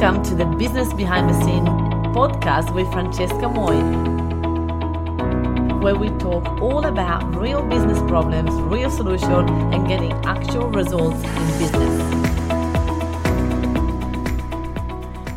Welcome to the Business Behind the Scene podcast with Francesca Moi, where we talk all about real business problems, real solutions, and getting actual results in business.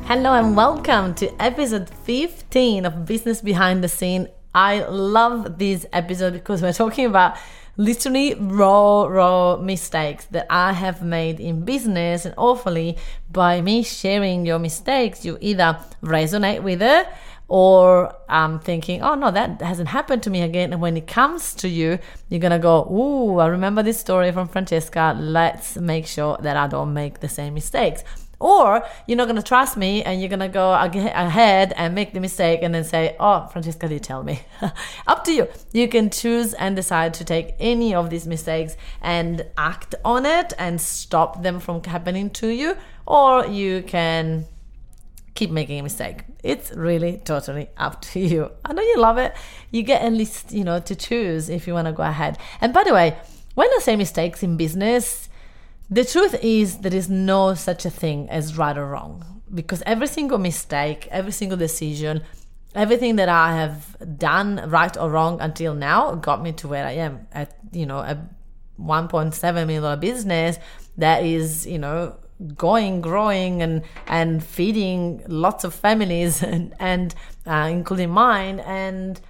Hello and welcome to episode 15 of Business Behind the Scene. I love this episode because we're talking about literally raw, raw mistakes that I have made in business. And hopefully, by me sharing your mistakes, you either resonate with it or I'm um, thinking, oh no, that hasn't happened to me again. And when it comes to you, you're gonna go, ooh, I remember this story from Francesca. Let's make sure that I don't make the same mistakes. Or you're not going to trust me and you're going to go ahead and make the mistake and then say, Oh, Francesca did tell me. Up to you. You can choose and decide to take any of these mistakes and act on it and stop them from happening to you. Or you can keep making a mistake. It's really totally up to you. I know you love it. You get at least, you know, to choose if you want to go ahead. And by the way, when I say mistakes in business, the truth is, there is no such a thing as right or wrong because every single mistake, every single decision, everything that I have done, right or wrong until now, got me to where I am at, you know, a 1.7 million dollar business that is, you know, going, growing, and and feeding lots of families, and, and uh, including mine, and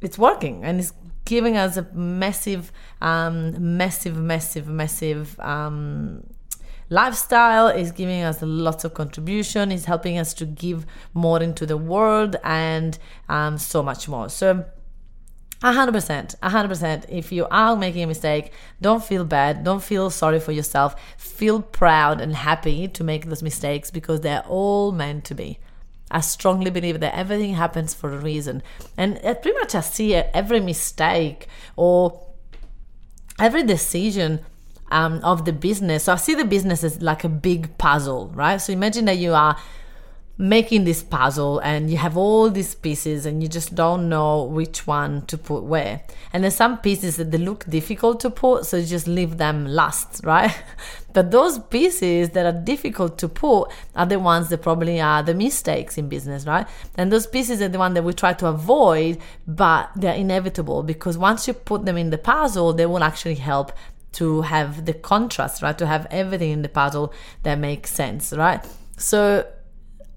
it's working, and it's giving us a massive, um, massive, massive, massive um, lifestyle. is giving us lots of contribution. is helping us to give more into the world and um, so much more. So. 100%, 100%. If you are making a mistake, don't feel bad. Don't feel sorry for yourself. Feel proud and happy to make those mistakes because they're all meant to be. I strongly believe that everything happens for a reason. And pretty much I see every mistake or every decision um, of the business. So I see the business as like a big puzzle, right? So imagine that you are making this puzzle and you have all these pieces and you just don't know which one to put where. And there's some pieces that they look difficult to put, so you just leave them last, right? but those pieces that are difficult to put are the ones that probably are the mistakes in business, right? And those pieces are the one that we try to avoid, but they're inevitable because once you put them in the puzzle, they will actually help to have the contrast, right? To have everything in the puzzle that makes sense, right? So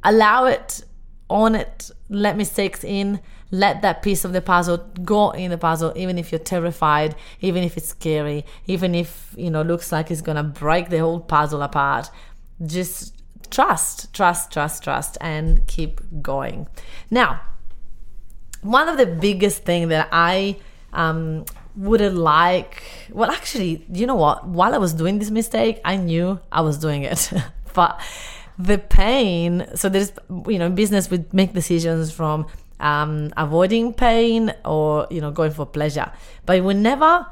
allow it, own it, let mistakes in, let that piece of the puzzle go in the puzzle, even if you're terrified, even if it's scary, even if, you know, looks like it's gonna break the whole puzzle apart. Just trust, trust, trust, trust, and keep going. Now, one of the biggest thing that I um, would like, well, actually, you know what? While I was doing this mistake, I knew I was doing it, but the pain so there's you know business would make decisions from um, avoiding pain or you know going for pleasure. But we never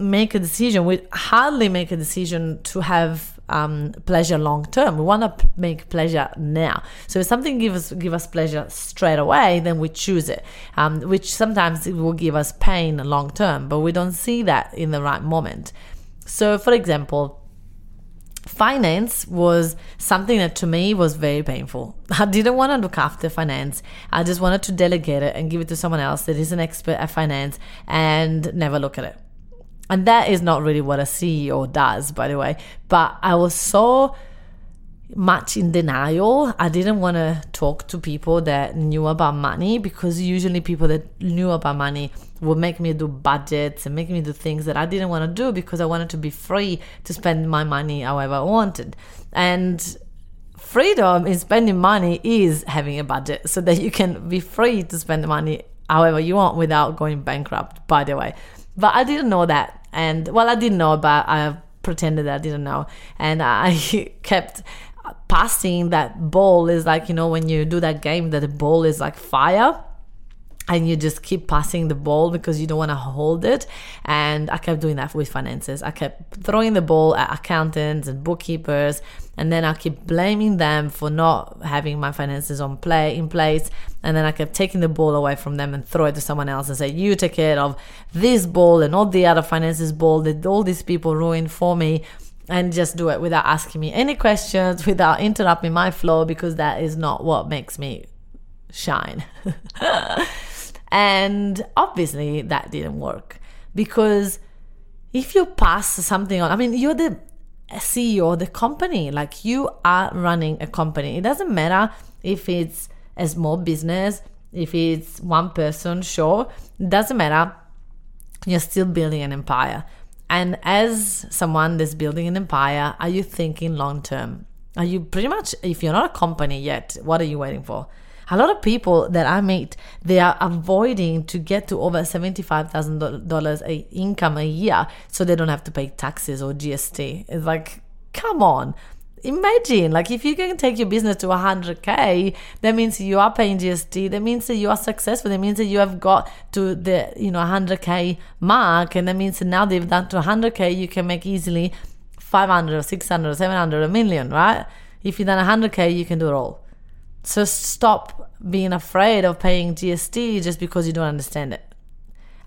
make a decision we hardly make a decision to have um, pleasure long term. We want to make pleasure now. So if something give us give us pleasure straight away then we choose it um, which sometimes it will give us pain long term but we don't see that in the right moment. So for example finance was something that to me was very painful. I didn't want to look after finance. I just wanted to delegate it and give it to someone else that is an expert at finance and never look at it. And that is not really what a CEO does, by the way. But I was so much in denial. I didn't want to talk to people that knew about money because usually people that knew about money would make me do budgets and make me do things that I didn't want to do because I wanted to be free to spend my money however I wanted. And freedom in spending money is having a budget so that you can be free to spend the money however you want without going bankrupt, by the way. But I didn't know that. And well, I didn't know, but I pretended I didn't know. And I kept passing that ball is like you know when you do that game that the ball is like fire and you just keep passing the ball because you don't want to hold it. And I kept doing that with finances. I kept throwing the ball at accountants and bookkeepers, and then I keep blaming them for not having my finances on play in place. And then I kept taking the ball away from them and throw it to someone else and say, "You take care of this ball and all the other finances ball that all these people ruined for me." And just do it without asking me any questions, without interrupting my flow, because that is not what makes me shine. and obviously, that didn't work because if you pass something on, I mean, you're the CEO of the company, like you are running a company. It doesn't matter if it's a small business, if it's one person, sure, it doesn't matter. You're still building an empire. And as someone that's building an empire, are you thinking long term? Are you pretty much, if you're not a company yet, what are you waiting for? A lot of people that I meet, they are avoiding to get to over $75,000 a income a year so they don't have to pay taxes or GST. It's like, come on imagine like if you can take your business to 100k that means you are paying gst that means that you are successful that means that you have got to the you know 100k mark and that means that now they've done to 100k you can make easily 500 or 600 or 700 a million right? If you've done 100k you can do it all. So stop being afraid of paying gst just because you don't understand it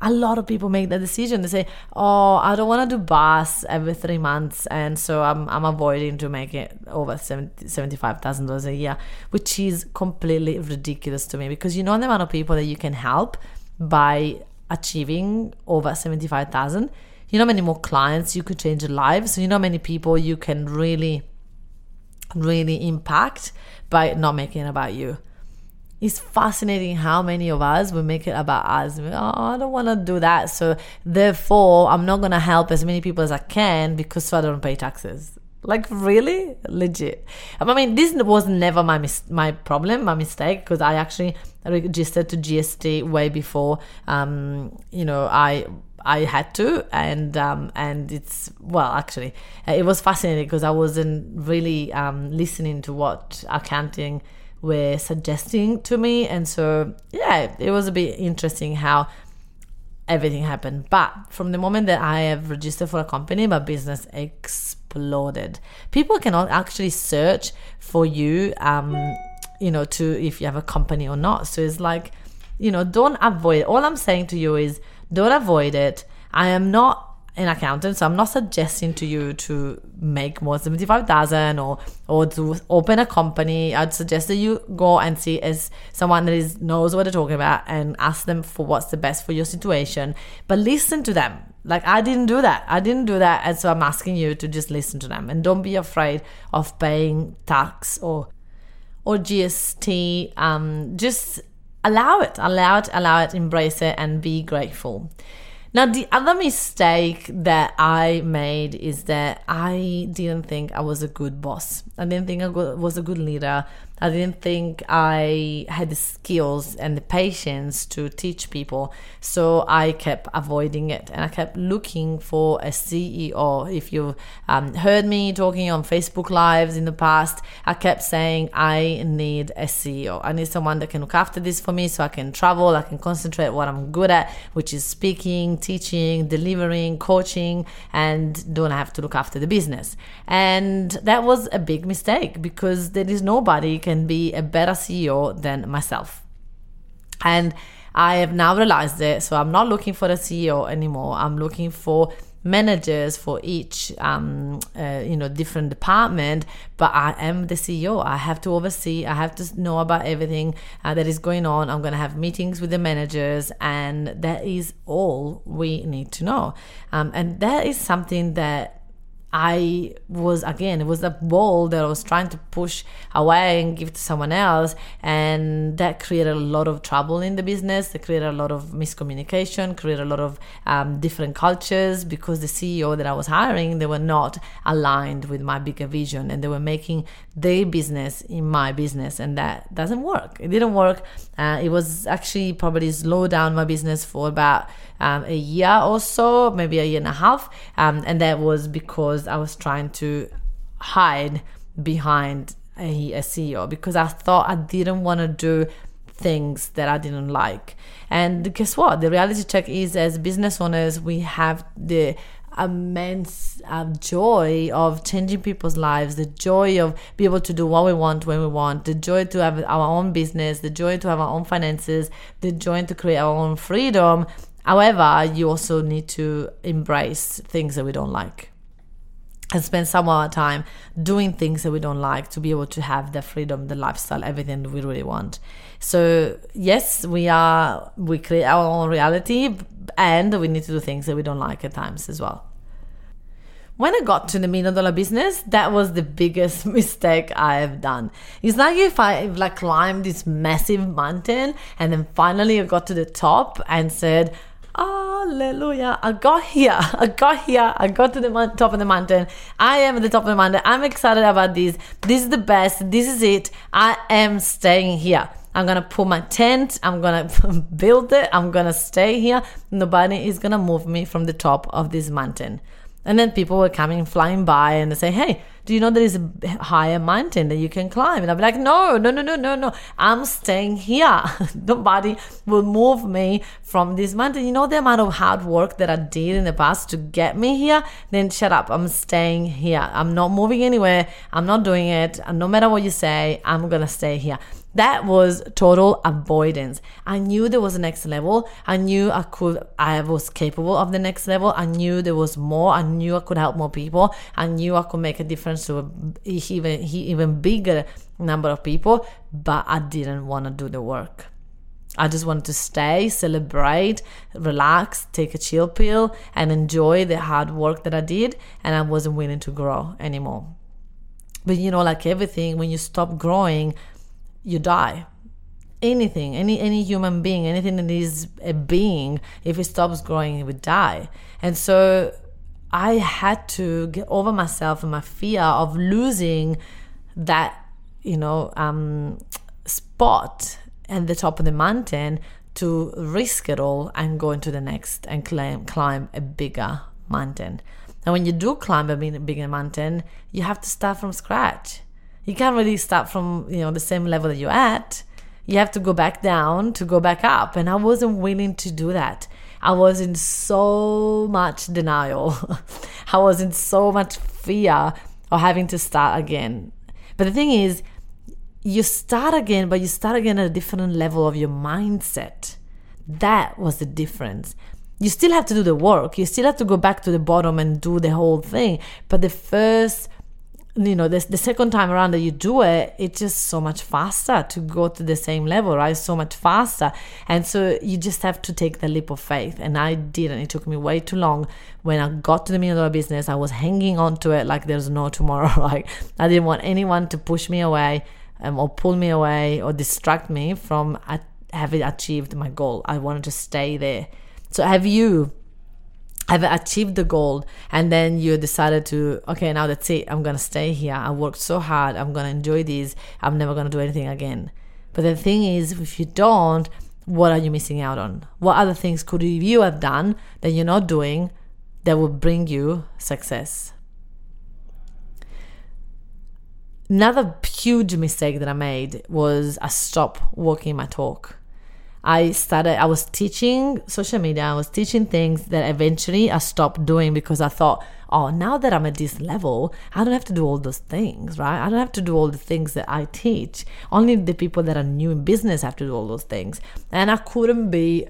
a lot of people make that decision. They say, "Oh, I don't want to do BAS every three months, and so I'm I'm avoiding to make it over seventy five thousand dollars a year," which is completely ridiculous to me because you know the amount of people that you can help by achieving over seventy five thousand. You know many more clients you could change lives. So you know many people you can really, really impact by not making it about you it's fascinating how many of us will make it about us. Oh, I don't want to do that. So therefore, I'm not going to help as many people as I can because so I don't pay taxes. Like really, legit. I mean, this was never my mis- my problem, my mistake, because I actually registered to GST way before. Um, you know, I I had to, and um, and it's well, actually, it was fascinating because I wasn't really um, listening to what accounting were suggesting to me. And so, yeah, it was a bit interesting how everything happened. But from the moment that I have registered for a company, my business exploded. People cannot actually search for you, um, you know, to if you have a company or not. So it's like, you know, don't avoid. All I'm saying to you is don't avoid it. I am not an accountant, so I'm not suggesting to you to make more seventy five thousand or or to open a company. I'd suggest that you go and see as someone that is knows what they're talking about and ask them for what's the best for your situation. But listen to them. Like I didn't do that. I didn't do that, and so I'm asking you to just listen to them and don't be afraid of paying tax or or GST. Um, just allow it, allow it, allow it, embrace it, and be grateful. Now, the other mistake that I made is that I didn't think I was a good boss. I didn't think I was a good leader. I didn't think I had the skills and the patience to teach people. So I kept avoiding it and I kept looking for a CEO. If you um, heard me talking on Facebook Lives in the past, I kept saying, I need a CEO. I need someone that can look after this for me so I can travel, I can concentrate what I'm good at, which is speaking, teaching, delivering, coaching, and don't have to look after the business. And that was a big mistake because there is nobody can can be a better CEO than myself. And I have now realized it. So I'm not looking for a CEO anymore. I'm looking for managers for each um, uh, you know different department but i am the ceo i have to oversee i have to know about everything uh, that is going on i'm going to have meetings with the managers and that is all we need to know um, and that is something that I was again, it was a ball that I was trying to push away and give to someone else, and that created a lot of trouble in the business. It created a lot of miscommunication, created a lot of um, different cultures because the CEO that I was hiring they were not aligned with my bigger vision, and they were making their business in my business, and that doesn't work. It didn't work. Uh, it was actually probably slowed down my business for about um, a year or so, maybe a year and a half. Um, and that was because I was trying to hide behind a, a CEO because I thought I didn't want to do things that I didn't like. And guess what? The reality check is as business owners, we have the immense uh, joy of changing people's lives, the joy of be able to do what we want when we want, the joy to have our own business, the joy to have our own finances, the joy to create our own freedom, However, you also need to embrace things that we don't like. and spend some of our time doing things that we don't like to be able to have the freedom, the lifestyle, everything we really want. So yes, we are we create our own reality and we need to do things that we don't like at times as well. When I got to the million dollar business, that was the biggest mistake I have done. It's like if I like climbed this massive mountain and then finally I got to the top and said, Hallelujah. I got here. I got here. I got to the top of the mountain. I am at the top of the mountain. I'm excited about this. This is the best. This is it. I am staying here. I'm gonna put my tent. I'm gonna build it. I'm gonna stay here. Nobody is gonna move me from the top of this mountain. And then people were coming flying by and they say, Hey, do you know there is a higher mountain that you can climb? And I'll be like, No, no, no, no, no, no. I'm staying here. Nobody will move me from this mountain. You know the amount of hard work that I did in the past to get me here? Then shut up. I'm staying here. I'm not moving anywhere. I'm not doing it. And no matter what you say, I'm gonna stay here. That was total avoidance. I knew there was a next level. I knew I could, I was capable of the next level. I knew there was more. I knew I could help more people. I knew I could make a difference to a even, even bigger number of people, but I didn't want to do the work. I just wanted to stay, celebrate, relax, take a chill pill, and enjoy the hard work that I did. And I wasn't willing to grow anymore. But you know, like everything, when you stop growing, you die. Anything any any human being anything that is a being if it stops growing it would die. And so i had to get over myself and my fear of losing that you know um, spot at the top of the mountain to risk it all and go into the next and climb climb a bigger mountain. And when you do climb a bigger mountain you have to start from scratch you can't really start from you know the same level that you're at. You have to go back down to go back up. And i wasn't willing to do that. I was in so much denial. I was in so much fear of having to start again. But the thing is you start again but you start again at a different level of your mindset. That was the difference. You still have to do the work. You still have to go back to the bottom and do the whole thing. But the first you know this the second time around that you do it it's just so much faster to go to the same level right? So much faster. And so you just have to take the leap of faith. And i didn't. It took me way too long. When i got to the million dollar business i was hanging on to it like there's no tomorrow like i didn't want anyone to push me away um, or pull me away or distract me from having achieved my goal. I wanted to stay there. So have you have achieved the goal and then you decided to okay now that's it. I'm gonna stay here. I worked so hard. I'm gonna enjoy this. I'm never gonna do anything again. But the thing is if you don't what are you missing out on? What other things could you have done that you're not doing that would bring you success? Another huge mistake that i made was i stopped walking my talk I started, I was teaching social media, I was teaching things that eventually I stopped doing because I thought, oh, now that I'm at this level, I don't have to do all those things, right? I don't have to do all the things that I teach. Only the people that are new in business have to do all those things. And I couldn't be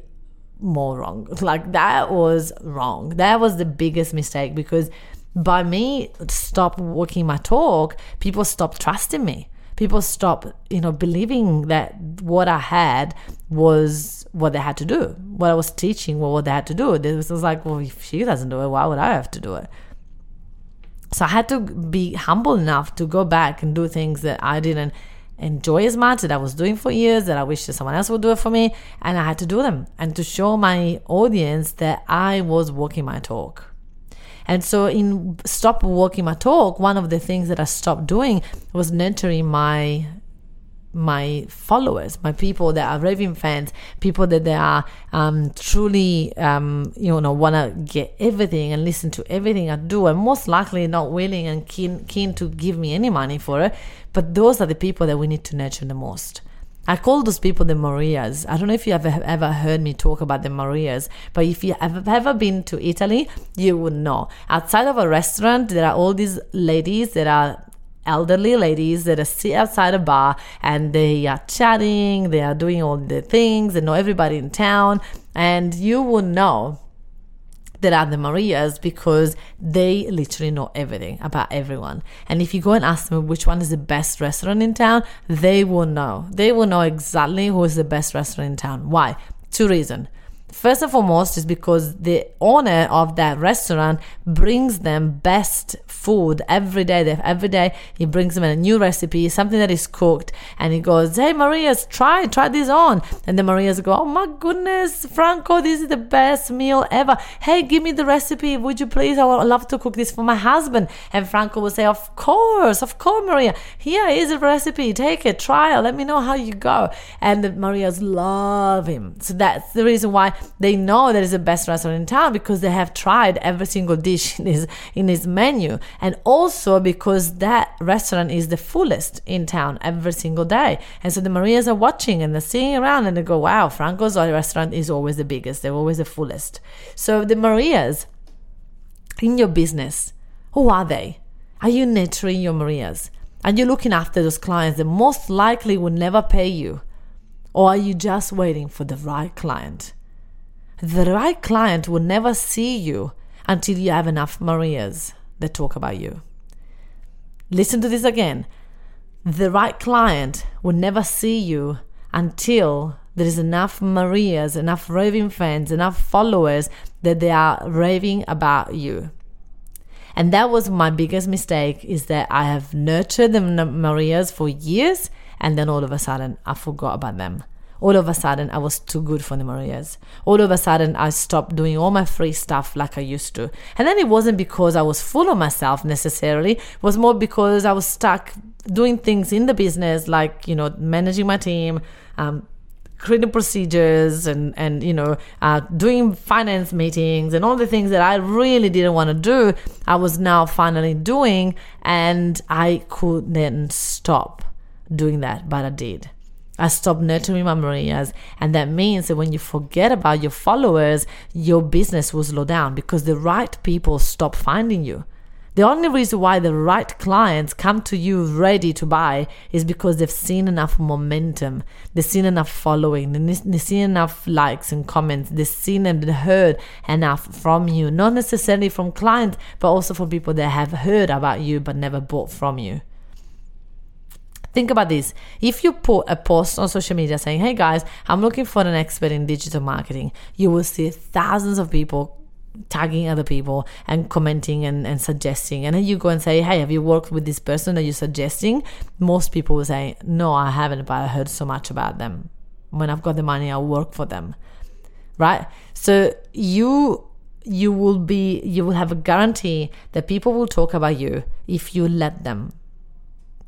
more wrong. Like that was wrong. That was the biggest mistake because by me stop walking my talk, people stopped trusting me people stop, you know, believing that what I had was what they had to do. What I was teaching was what they had to do. It was like, well, if she doesn't do it, why would I have to do it? So I had to be humble enough to go back and do things that I didn't enjoy as much that I was doing for years that I wish that someone else would do it for me and I had to do them and to show my audience that I was walking my talk. And so, in Stop Walking My Talk, one of the things that I stopped doing was nurturing my my followers, my people that are raving fans, people that they are um, truly, um, you know, want to get everything and listen to everything I do, and most likely not willing and keen keen to give me any money for it. But those are the people that we need to nurture the most. I call those people the Marias. I don't know if you ever ever heard me talk about the Marias, but if you have ever been to Italy, you would know. Outside of a restaurant, there are all these ladies that are elderly ladies that are sit outside a bar and they are chatting, they are doing all the things, they know everybody in town, and you would know there are the Marias because they literally know everything about everyone. And if you go and ask them which one is the best restaurant in town, they will know. They will know exactly who is the best restaurant in town. Why? Two reasons. First and foremost is because the owner of that restaurant brings them best food every day. They, every day he brings them a new recipe, something that is cooked, and he goes, "Hey Maria's, try try this on." And the Maria's go, "Oh my goodness, Franco, this is the best meal ever. Hey, give me the recipe, would you please? I would love to cook this for my husband." And Franco will say, "Of course, of course, Maria. Here is a recipe. Take it, try it. Let me know how you go." And the Maria's love him. So that's the reason why they know that is the best restaurant in town because they have tried every single dish in his in his menu, and also because that restaurant is the fullest in town every single day. And so the Marias are watching and they're seeing around and they go, "Wow, Franco's restaurant is always the biggest. They're always the fullest." So the Marias in your business, who are they? Are you nurturing your Marias? Are you looking after those clients that most likely will never pay you? Or are you just waiting for the right client? The right client will never see you until you have enough Marias that talk about you. Listen to this again. The right client will never see you until there is enough Marias, enough raving fans, enough followers that they are raving about you. And that was my biggest mistake is that I have nurtured the Marias for years and then all of a sudden I forgot about them all of a sudden I was too good for the Marias. All of a sudden I stopped doing all my free stuff like I used to. And then it wasn't because I was full of myself necessarily, it was more because I was stuck doing things in the business like, you know, managing my team, um, creating procedures and and you know uh, doing finance meetings and all the things that I really didn't want to do I was now finally doing and I couldn't stop doing that but I did I stopped nurturing my Marias. And that means that when you forget about your followers, your business will slow down because the right people stop finding you. The only reason why the right clients come to you ready to buy is because they've seen enough momentum, they've seen enough following, they've seen enough likes and comments, they've seen and heard enough from you, not necessarily from clients, but also from people that have heard about you but never bought from you. Think about this. If you put a post on social media saying, hey guys, I'm looking for an expert in digital marketing, you will see thousands of people tagging other people and commenting and, and suggesting. And then you go and say, Hey, have you worked with this person that you're suggesting? Most people will say, No, I haven't, but I heard so much about them. When I've got the money, I'll work for them. Right? So you you will be you will have a guarantee that people will talk about you if you let them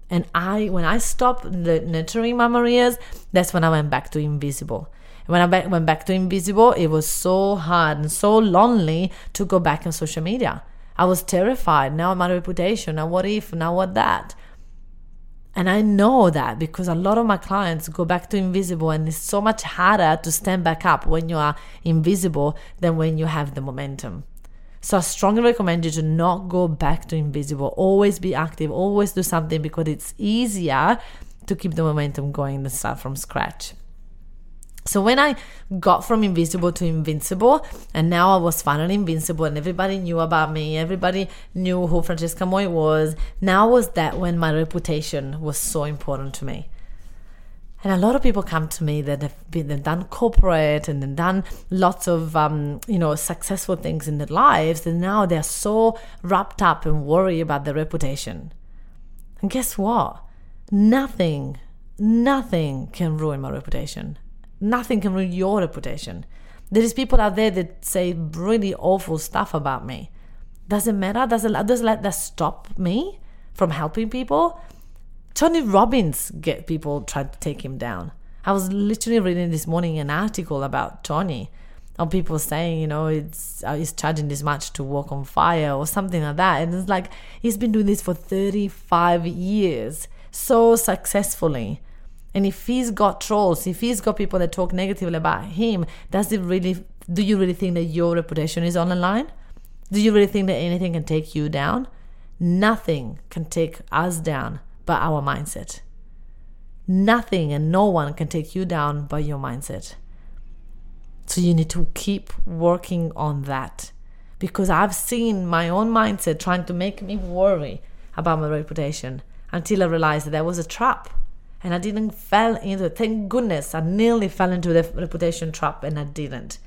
and I, when I stopped nurturing my Marias, that's when I went back to invisible. When I went back to invisible, it was so hard and so lonely to go back on social media. I was terrified. Now my reputation. Now what if? Now what that? And I know that because a lot of my clients go back to invisible, and it's so much harder to stand back up when you are invisible than when you have the momentum. So I strongly recommend you to not go back to invisible. Always be active, always do something because it's easier to keep the momentum going than start from scratch. So when I got from invisible to invincible, and now I was finally invincible, and everybody knew about me, everybody knew who Francesca Moi was. Now was that when my reputation was so important to me. And a lot of people come to me that have been they've done corporate and then done lots of um, you know successful things in their lives, and now they're so wrapped up and worried about their reputation. And guess what? Nothing, nothing can ruin my reputation. Nothing can ruin your reputation. There is people out there that say really awful stuff about me. Does it matter? Does it does let that stop me from helping people? Tony Robbins get people trying to take him down. I was literally reading this morning an article about Tony, of people saying, you know, it's uh, he's charging this much to walk on fire or something like that. And it's like he's been doing this for 35 years so successfully. And if he's got trolls, if he's got people that talk negatively about him, does it really do you really think that your reputation is on the line? Do you really think that anything can take you down? Nothing can take us down but our mindset. Nothing and no one can take you down by your mindset. So you need to keep working on that. because I've seen my own mindset trying to make me worry about my reputation until I realized that there was a trap and I didn't fall into it. Thank goodness I nearly fell into the reputation trap and I didn't.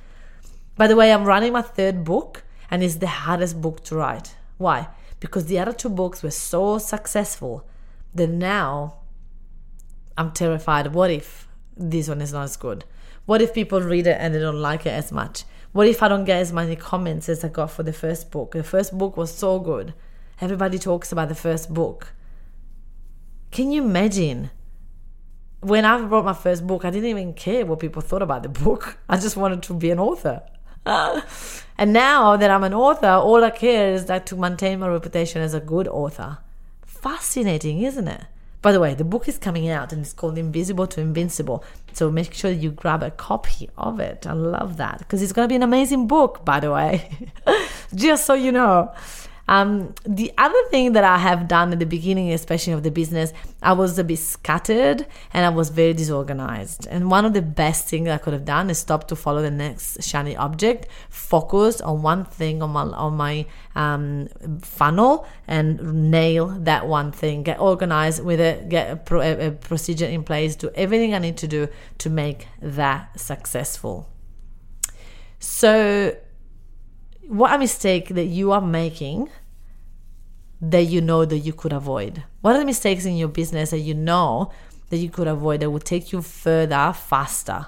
By the way, I'm running my third book and it's the hardest book to write. Why? Because the other two books were so successful that now I'm terrified. What if this one is not as good? What if people read it and they don't like it as much? What if I don't get as many comments as I got for the first book? The first book was so good. Everybody talks about the first book. Can you imagine? When I wrote my first book, I didn't even care what people thought about the book. I just wanted to be an author. and now that I'm an author, all I care is that to maintain my reputation as a good author. Fascinating, isn't it? By the way, the book is coming out and it's called Invisible to Invincible. So make sure you grab a copy of it. I love that because it's going to be an amazing book, by the way. Just so you know. Um, the other thing that I have done at the beginning, especially of the business, I was a bit scattered and I was very disorganized. And one of the best things I could have done is stop to follow the next shiny object, focus on one thing on my on my um, funnel, and nail that one thing. Get organized with it. Get a, pro, a, a procedure in place. Do everything I need to do to make that successful. So what a mistake that you are making that you know that you could avoid? What are the mistakes in your business that you know that you could avoid that will take you further faster?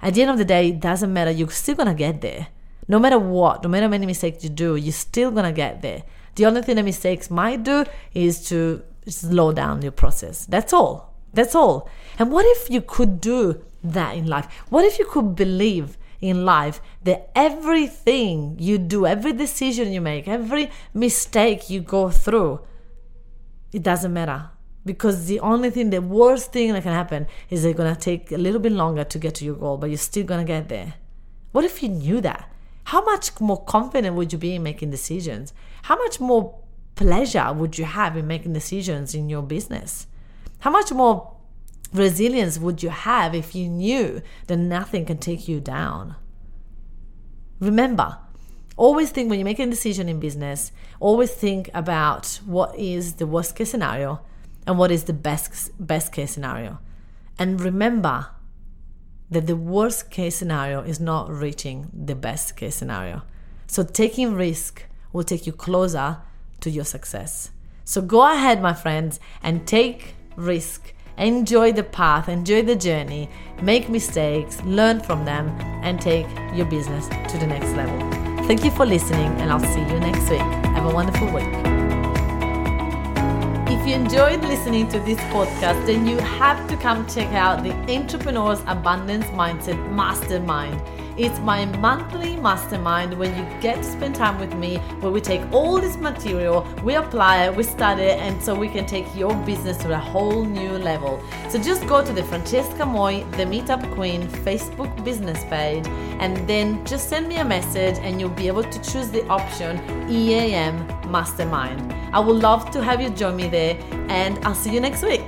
At the end of the day, it doesn't matter, you're still gonna get there. No matter what, no matter how many mistakes you do, you're still gonna get there. The only thing that mistakes might do is to slow down your process. That's all. That's all. And what if you could do that in life? What if you could believe in life that everything you do, every decision you make, every mistake you go through, it doesn't matter. Because the only thing, the worst thing that can happen is it's gonna take a little bit longer to get to your goal, but you're still gonna get there. What if you knew that? How much more confident would you be in making decisions? How much more pleasure would you have in making decisions in your business? How much more resilience would you have if you knew that nothing can take you down? Remember, always think when you're making a decision in business, always think about what is the worst case scenario and what is the best best case scenario. And remember that the worst case scenario is not reaching the best case scenario. So taking risk will take you closer to your success. So go ahead, my friends, and take risk Enjoy the path, enjoy the journey, make mistakes, learn from them, and take your business to the next level. Thank you for listening, and I'll see you next week. Have a wonderful week. If you enjoyed listening to this podcast, then you have to come check out the Entrepreneur's Abundance Mindset Mastermind. It's my monthly mastermind when you get to spend time with me, where we take all this material, we apply it, we study it, and so we can take your business to a whole new level. So just go to the Francesca Moi, the Meetup Queen Facebook business page, and then just send me a message, and you'll be able to choose the option EAM Mastermind. I would love to have you join me there, and I'll see you next week.